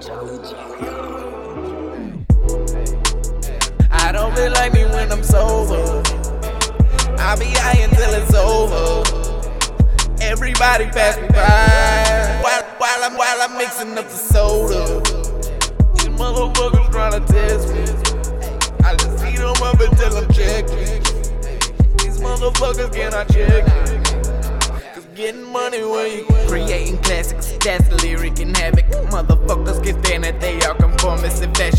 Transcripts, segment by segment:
I don't feel like me when I'm sober. I'll be high until it's over. Everybody pass me by while, while I'm while I'm mixing up the soda. These motherfuckers tryna test me. I just eat them up until I'm checking. These motherfuckers cannot check me. Getting money when you creating classics, that's lyric and havoc. Motherfuckers get standing, they all conformists and fascists.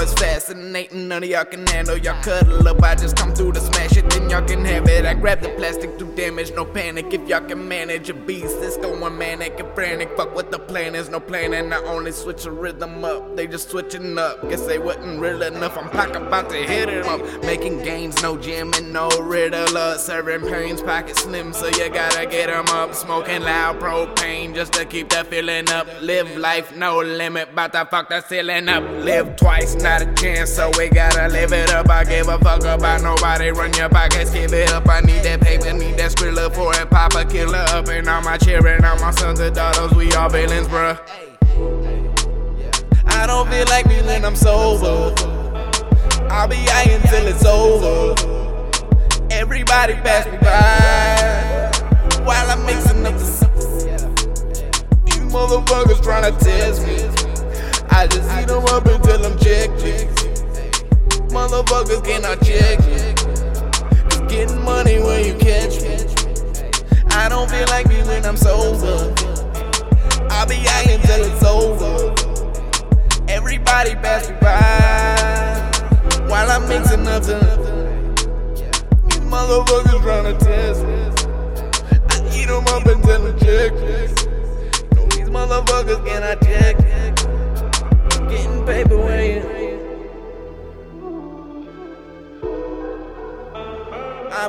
And these fascinating, none of y'all can handle. Y'all cuddle up, I just come through to smash it, then y'all can have it. I grab the plastic, do damage, no panic. If y'all can manage a beast, it's going manic and frantic. Fuck what the plan is, no planning. I only switch the rhythm up, they just switching up. Guess they wasn't real enough, I'm pack about to hit it up. Making gains, no gym and no riddler. Serving pains, pocket slim, so you gotta get 'em up. Smoking loud propane just to keep the feeling up. Live life, no limit, bout to fuck the ceiling up. Live twice, not a chance, so we gotta live it up. I give a fuck about nobody, run your pockets, give it up. I need that paper, need that skrilla for it, pop a killer up. And all my children, all my sons and daughters, we all villains, bruh. I don't feel like me when I'm sober. I'll be high until it's over. Everybody pass me by while I'm mixing up the sauce. These motherfuckers tryna test me. I just see them up checked. Motherfuckers cannot check me. Just getting money when you catch me. I don't feel like me when I'm sober. I'll be high until it's over. Everybody pass me by while I'm mixing up the. These motherfuckers tryna test me. I eat them up until I'm checked.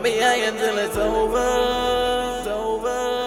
I am till it's over. It's over.